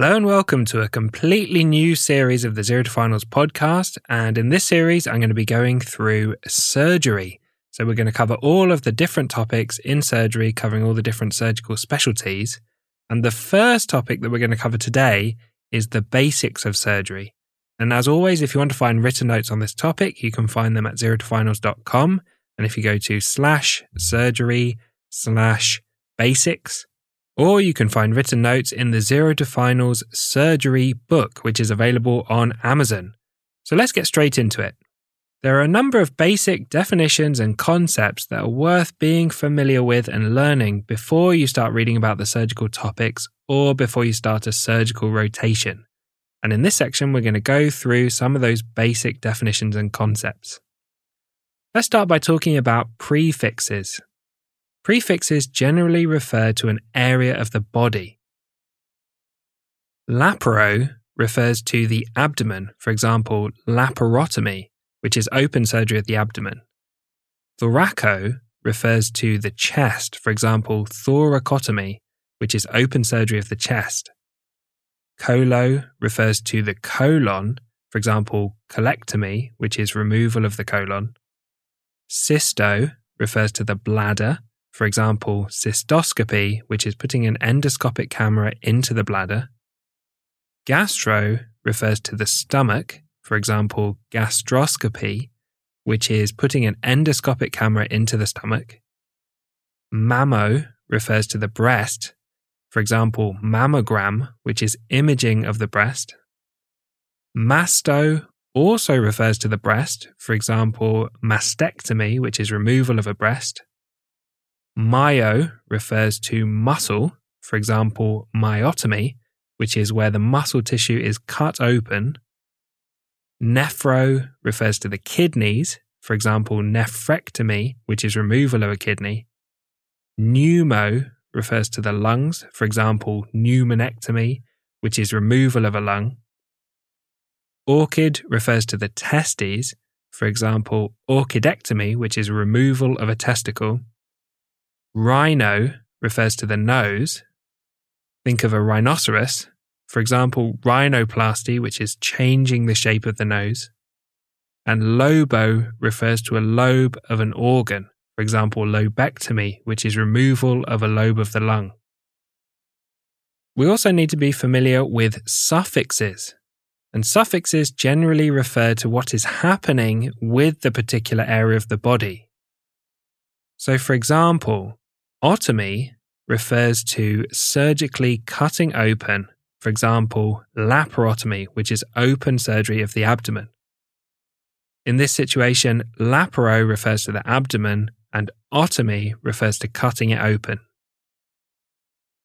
Hello and welcome to a completely new series of the Zero to Finals podcast. And in this series, I'm going to be going through surgery. So, we're going to cover all of the different topics in surgery, covering all the different surgical specialties. And the first topic that we're going to cover today is the basics of surgery. And as always, if you want to find written notes on this topic, you can find them at zerotofinals.com. And if you go to slash surgery slash basics, or you can find written notes in the Zero to Finals Surgery book, which is available on Amazon. So let's get straight into it. There are a number of basic definitions and concepts that are worth being familiar with and learning before you start reading about the surgical topics or before you start a surgical rotation. And in this section, we're going to go through some of those basic definitions and concepts. Let's start by talking about prefixes. Prefixes generally refer to an area of the body. Laparo refers to the abdomen, for example, laparotomy, which is open surgery of the abdomen. Thoraco refers to the chest, for example, thoracotomy, which is open surgery of the chest. Colo refers to the colon, for example, colectomy, which is removal of the colon. Cysto refers to the bladder, for example, cystoscopy, which is putting an endoscopic camera into the bladder. Gastro refers to the stomach, for example, gastroscopy, which is putting an endoscopic camera into the stomach. Mammo refers to the breast, for example, mammogram, which is imaging of the breast. Masto also refers to the breast, for example, mastectomy, which is removal of a breast. Myo refers to muscle, for example, myotomy, which is where the muscle tissue is cut open. Nephro refers to the kidneys, for example, nephrectomy, which is removal of a kidney. Pneumo refers to the lungs, for example, pneumonectomy, which is removal of a lung. Orchid refers to the testes, for example, orchidectomy, which is removal of a testicle. Rhino refers to the nose. Think of a rhinoceros. For example, rhinoplasty, which is changing the shape of the nose. And lobo refers to a lobe of an organ. For example, lobectomy, which is removal of a lobe of the lung. We also need to be familiar with suffixes. And suffixes generally refer to what is happening with the particular area of the body. So, for example, Otomy refers to surgically cutting open, for example, laparotomy, which is open surgery of the abdomen. In this situation, laparo refers to the abdomen and otomy refers to cutting it open.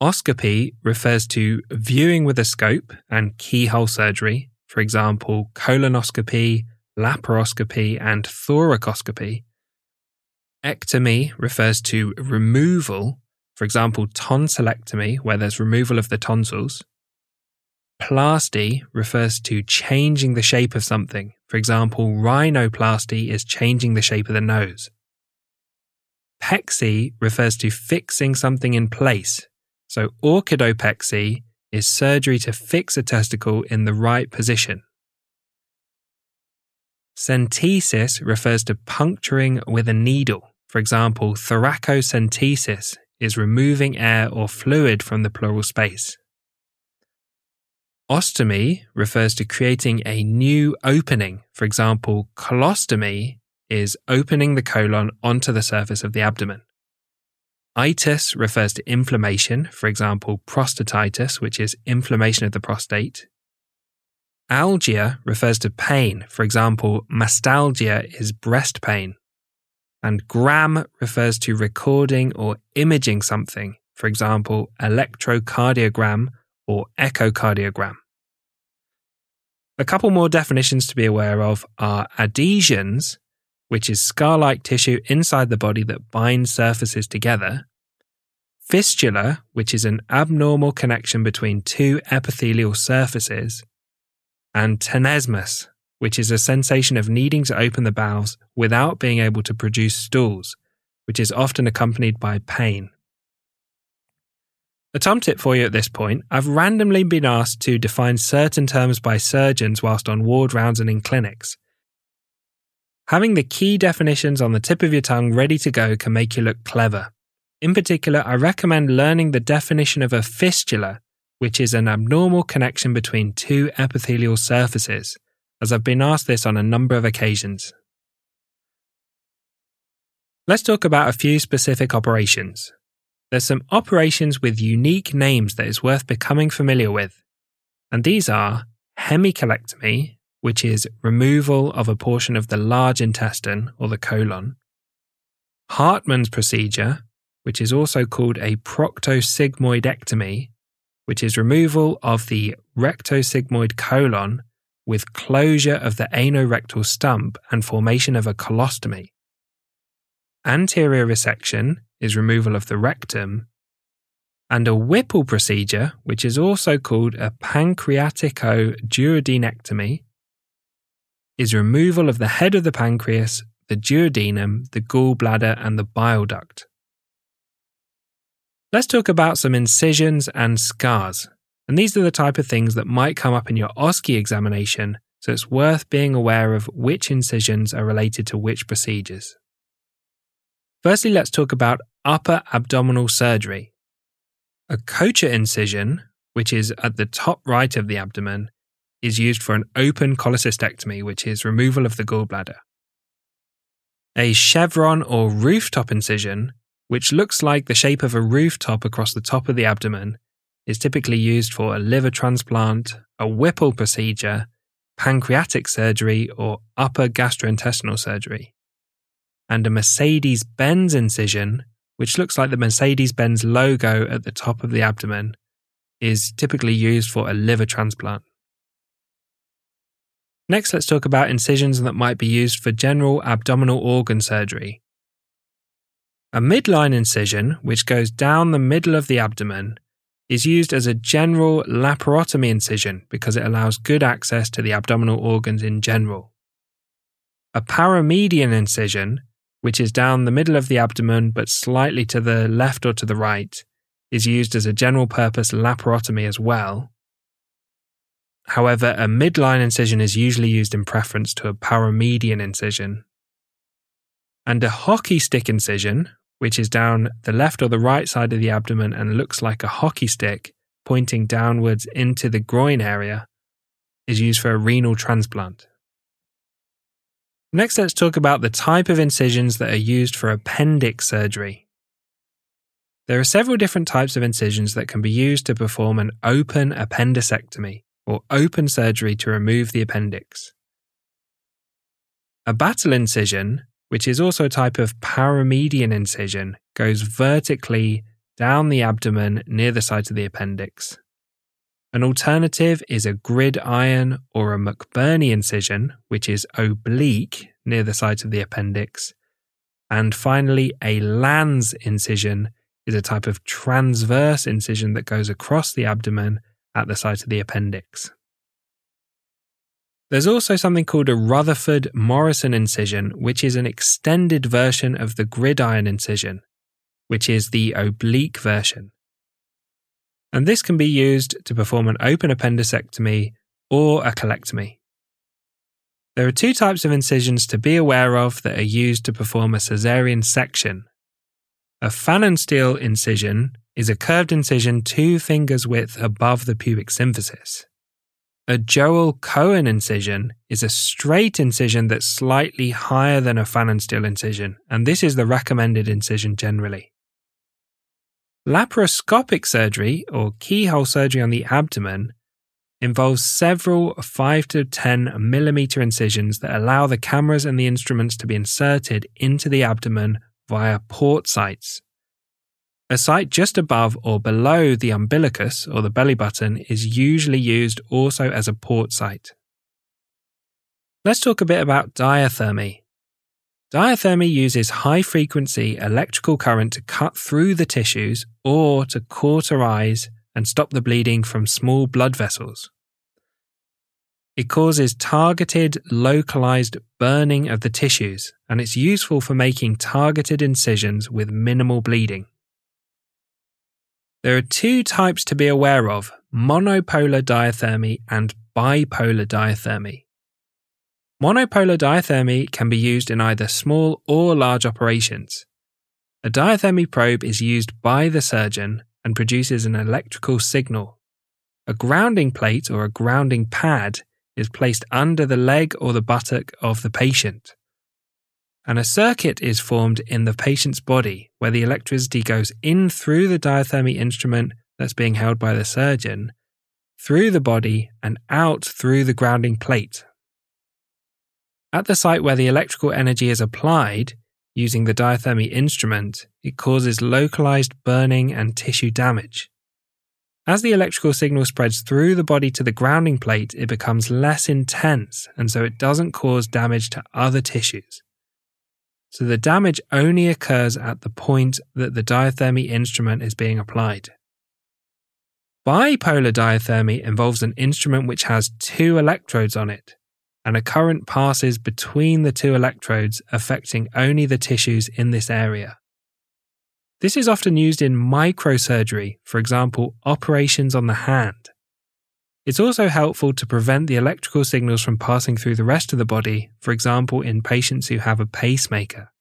Oscopy refers to viewing with a scope and keyhole surgery, for example, colonoscopy, laparoscopy, and thoracoscopy, Ectomy refers to removal, for example, tonsillectomy, where there's removal of the tonsils. Plasty refers to changing the shape of something. For example, rhinoplasty is changing the shape of the nose. Pexy refers to fixing something in place. So, orchidopexy is surgery to fix a testicle in the right position. Centesis refers to puncturing with a needle. For example, thoracocentesis is removing air or fluid from the pleural space. Ostomy refers to creating a new opening. For example, colostomy is opening the colon onto the surface of the abdomen. Itis refers to inflammation, for example, prostatitis, which is inflammation of the prostate. Algia refers to pain, for example, mastalgia is breast pain and gram refers to recording or imaging something, for example, electrocardiogram or echocardiogram. A couple more definitions to be aware of are adhesions, which is scar like tissue inside the body that binds surfaces together, fistula, which is an abnormal connection between two epithelial surfaces, and tenesmus, which is a sensation of needing to open the bowels without being able to produce stools, which is often accompanied by pain. A Tom tip for you at this point I've randomly been asked to define certain terms by surgeons whilst on ward rounds and in clinics. Having the key definitions on the tip of your tongue ready to go can make you look clever. In particular, I recommend learning the definition of a fistula, which is an abnormal connection between two epithelial surfaces, as I've been asked this on a number of occasions. Let's talk about a few specific operations there's some operations with unique names that is worth becoming familiar with. And these are hemicolectomy, which is removal of a portion of the large intestine or the colon, Hartmann's procedure, which is also called a proctosigmoidectomy, which is removal of the rectosigmoid colon with closure of the anorectal stump and formation of a colostomy. Anterior resection, is removal of the rectum, and a Whipple procedure, which is also called a pancreatico-duodenectomy, is removal of the head of the pancreas, the duodenum, the gallbladder, and the bile duct. Let's talk about some incisions and scars. And these are the type of things that might come up in your OSCE examination, so it's worth being aware of which incisions are related to which procedures. Firstly, let's talk about upper abdominal surgery. A Kocher incision, which is at the top right of the abdomen, is used for an open cholecystectomy, which is removal of the gallbladder. A chevron or rooftop incision, which looks like the shape of a rooftop across the top of the abdomen, is typically used for a liver transplant, a Whipple procedure, pancreatic surgery, or upper gastrointestinal surgery and a Mercedes Benz incision, which looks like the Mercedes Benz logo at the top of the abdomen, is typically used for a liver transplant. Next, let's talk about incisions that might be used for general abdominal organ surgery. A midline incision, which goes down the middle of the abdomen, is used as a general laparotomy incision because it allows good access to the abdominal organs in general. A paramedian incision which is down the middle of the abdomen but slightly to the left or to the right, is used as a general purpose laparotomy as well. However, a midline incision is usually used in preference to a paramedian incision. And a hockey stick incision, which is down the left or the right side of the abdomen and looks like a hockey stick pointing downwards into the groin area, is used for a renal transplant. Next, let's talk about the type of incisions that are used for appendix surgery. There are several different types of incisions that can be used to perform an open appendicectomy or open surgery to remove the appendix. A Battle incision, which is also a type of paramedian incision, goes vertically down the abdomen near the site of the appendix. An alternative is a gridiron or a McBurney incision, which is oblique near the site of the appendix. And finally, a Lanz incision is a type of transverse incision that goes across the abdomen at the site of the appendix. There's also something called a Rutherford Morrison incision, which is an extended version of the gridiron incision, which is the oblique version and this can be used to perform an open appendicectomy or a colectomy. There are two types of incisions to be aware of that are used to perform a caesarean section. A Pfannenstiel incision is a curved incision two fingers width above the pubic symphysis. A Joel Cohen incision is a straight incision that's slightly higher than a Pfannenstiel incision, and this is the recommended incision generally. Laparoscopic surgery, or keyhole surgery on the abdomen, involves several 5 to 10 millimeter incisions that allow the cameras and the instruments to be inserted into the abdomen via port sites. A site just above or below the umbilicus or the belly button is usually used also as a port site. Let's talk a bit about diathermy. Diathermy uses high frequency electrical current to cut through the tissues or to cauterize and stop the bleeding from small blood vessels. It causes targeted, localized burning of the tissues, and it's useful for making targeted incisions with minimal bleeding. There are two types to be aware of monopolar diathermy and bipolar diathermy. Monopolar diathermy can be used in either small or large operations. A diathermy probe is used by the surgeon and produces an electrical signal. A grounding plate or a grounding pad is placed under the leg or the buttock of the patient. And a circuit is formed in the patient's body where the electricity goes in through the diathermy instrument that's being held by the surgeon, through the body, and out through the grounding plate. At the site where the electrical energy is applied, using the diathermy instrument, it causes localized burning and tissue damage. As the electrical signal spreads through the body to the grounding plate, it becomes less intense, and so it doesn't cause damage to other tissues. So the damage only occurs at the point that the diathermy instrument is being applied. Bipolar diathermy involves an instrument which has two electrodes on it, and a current passes between the two electrodes, affecting only the tissues in this area. This is often used in microsurgery, for example, operations on the hand. It's also helpful to prevent the electrical signals from passing through the rest of the body, for example, in patients who have a pacemaker.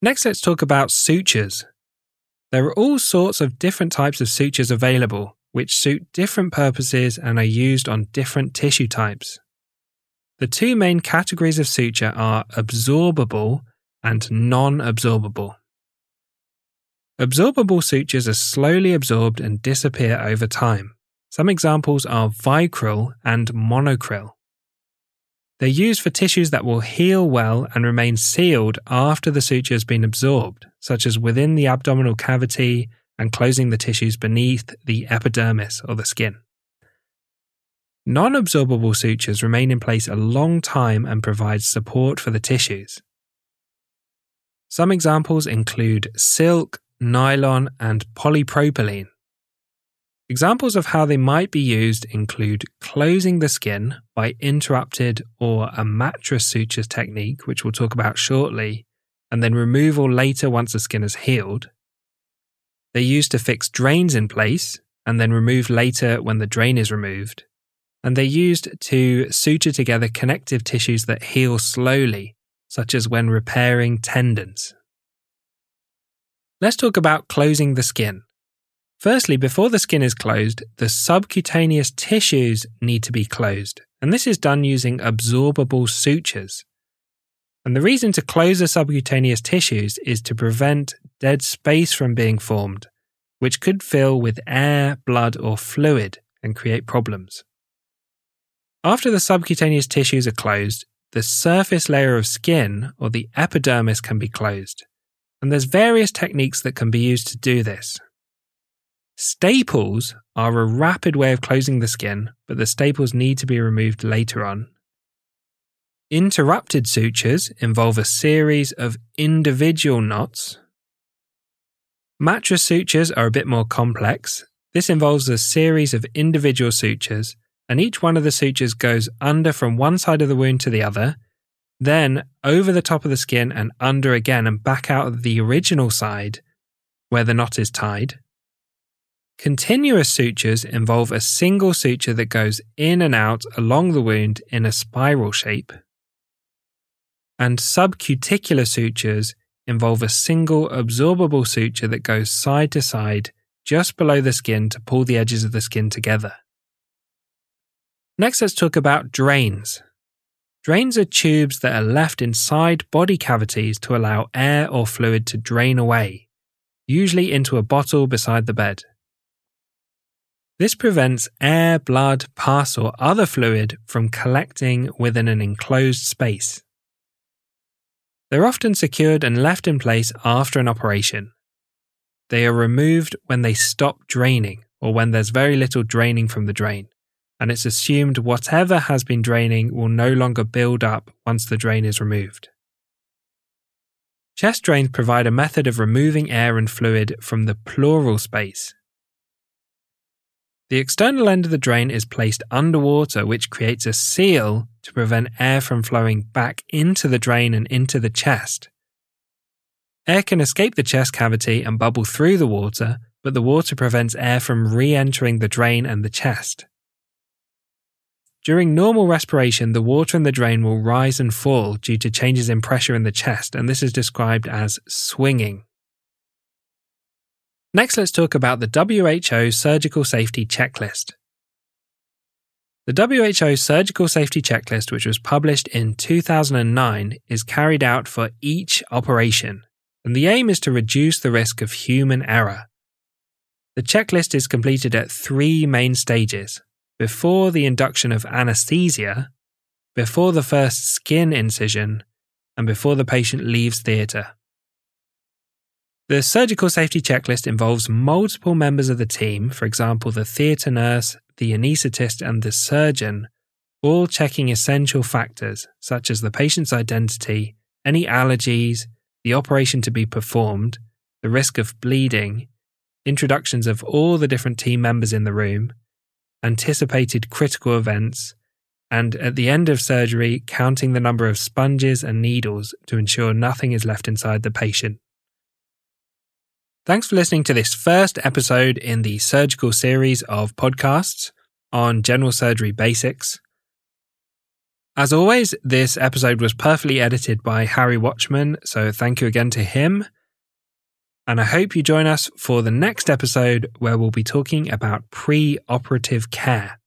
Next, let's talk about sutures. There are all sorts of different types of sutures available, which suit different purposes and are used on different tissue types. The two main categories of suture are absorbable and non absorbable. Absorbable sutures are slowly absorbed and disappear over time. Some examples are vicryl and monocryl. They're used for tissues that will heal well and remain sealed after the suture has been absorbed, such as within the abdominal cavity and closing the tissues beneath the epidermis or the skin. Non absorbable sutures remain in place a long time and provide support for the tissues. Some examples include silk, nylon, and polypropylene. Examples of how they might be used include closing the skin by interrupted or a mattress sutures technique, which we'll talk about shortly, and then removal later once the skin has healed, they're used to fix drains in place and then removed later when the drain is removed. And they're used to suture together connective tissues that heal slowly, such as when repairing tendons. Let's talk about closing the skin. Firstly, before the skin is closed, the subcutaneous tissues need to be closed, and this is done using absorbable sutures. And the reason to close the subcutaneous tissues is to prevent dead space from being formed, which could fill with air, blood, or fluid and create problems. After the subcutaneous tissues are closed, the surface layer of skin, or the epidermis, can be closed. And there's various techniques that can be used to do this. Staples are a rapid way of closing the skin, but the staples need to be removed later on. Interrupted sutures involve a series of individual knots Mattress sutures are a bit more complex. This involves a series of individual sutures, and each one of the sutures goes under from one side of the wound to the other, then over the top of the skin and under again and back out of the original side where the knot is tied. Continuous sutures involve a single suture that goes in and out along the wound in a spiral shape. And subcuticular sutures involve a single absorbable suture that goes side to side just below the skin to pull the edges of the skin together. Next, let's talk about drains. Drains are tubes that are left inside body cavities to allow air or fluid to drain away, usually into a bottle beside the bed. This prevents air, blood, pus, or other fluid from collecting within an enclosed space. They're often secured and left in place after an operation. They are removed when they stop draining or when there's very little draining from the drain, and it's assumed whatever has been draining will no longer build up once the drain is removed. Chest drains provide a method of removing air and fluid from the pleural space. The external end of the drain is placed underwater, which creates a seal to prevent air from flowing back into the drain and into the chest. Air can escape the chest cavity and bubble through the water, but the water prevents air from re entering the drain and the chest. During normal respiration, the water in the drain will rise and fall due to changes in pressure in the chest, and this is described as swinging. Next, let's talk about the WHO Surgical Safety Checklist. The WHO Surgical Safety Checklist, which was published in 2009, is carried out for each operation, and the aim is to reduce the risk of human error. The checklist is completed at three main stages before the induction of anesthesia, before the first skin incision, and before the patient leaves theatre. The surgical safety checklist involves multiple members of the team, for example, the theatre nurse, the anaesthetist, and the surgeon, all checking essential factors such as the patient's identity, any allergies, the operation to be performed, the risk of bleeding, introductions of all the different team members in the room, anticipated critical events, and at the end of surgery, counting the number of sponges and needles to ensure nothing is left inside the patient. Thanks for listening to this first episode in the surgical series of podcasts on general surgery basics. As always, this episode was perfectly edited by Harry Watchman, so thank you again to him. And I hope you join us for the next episode where we'll be talking about pre operative care.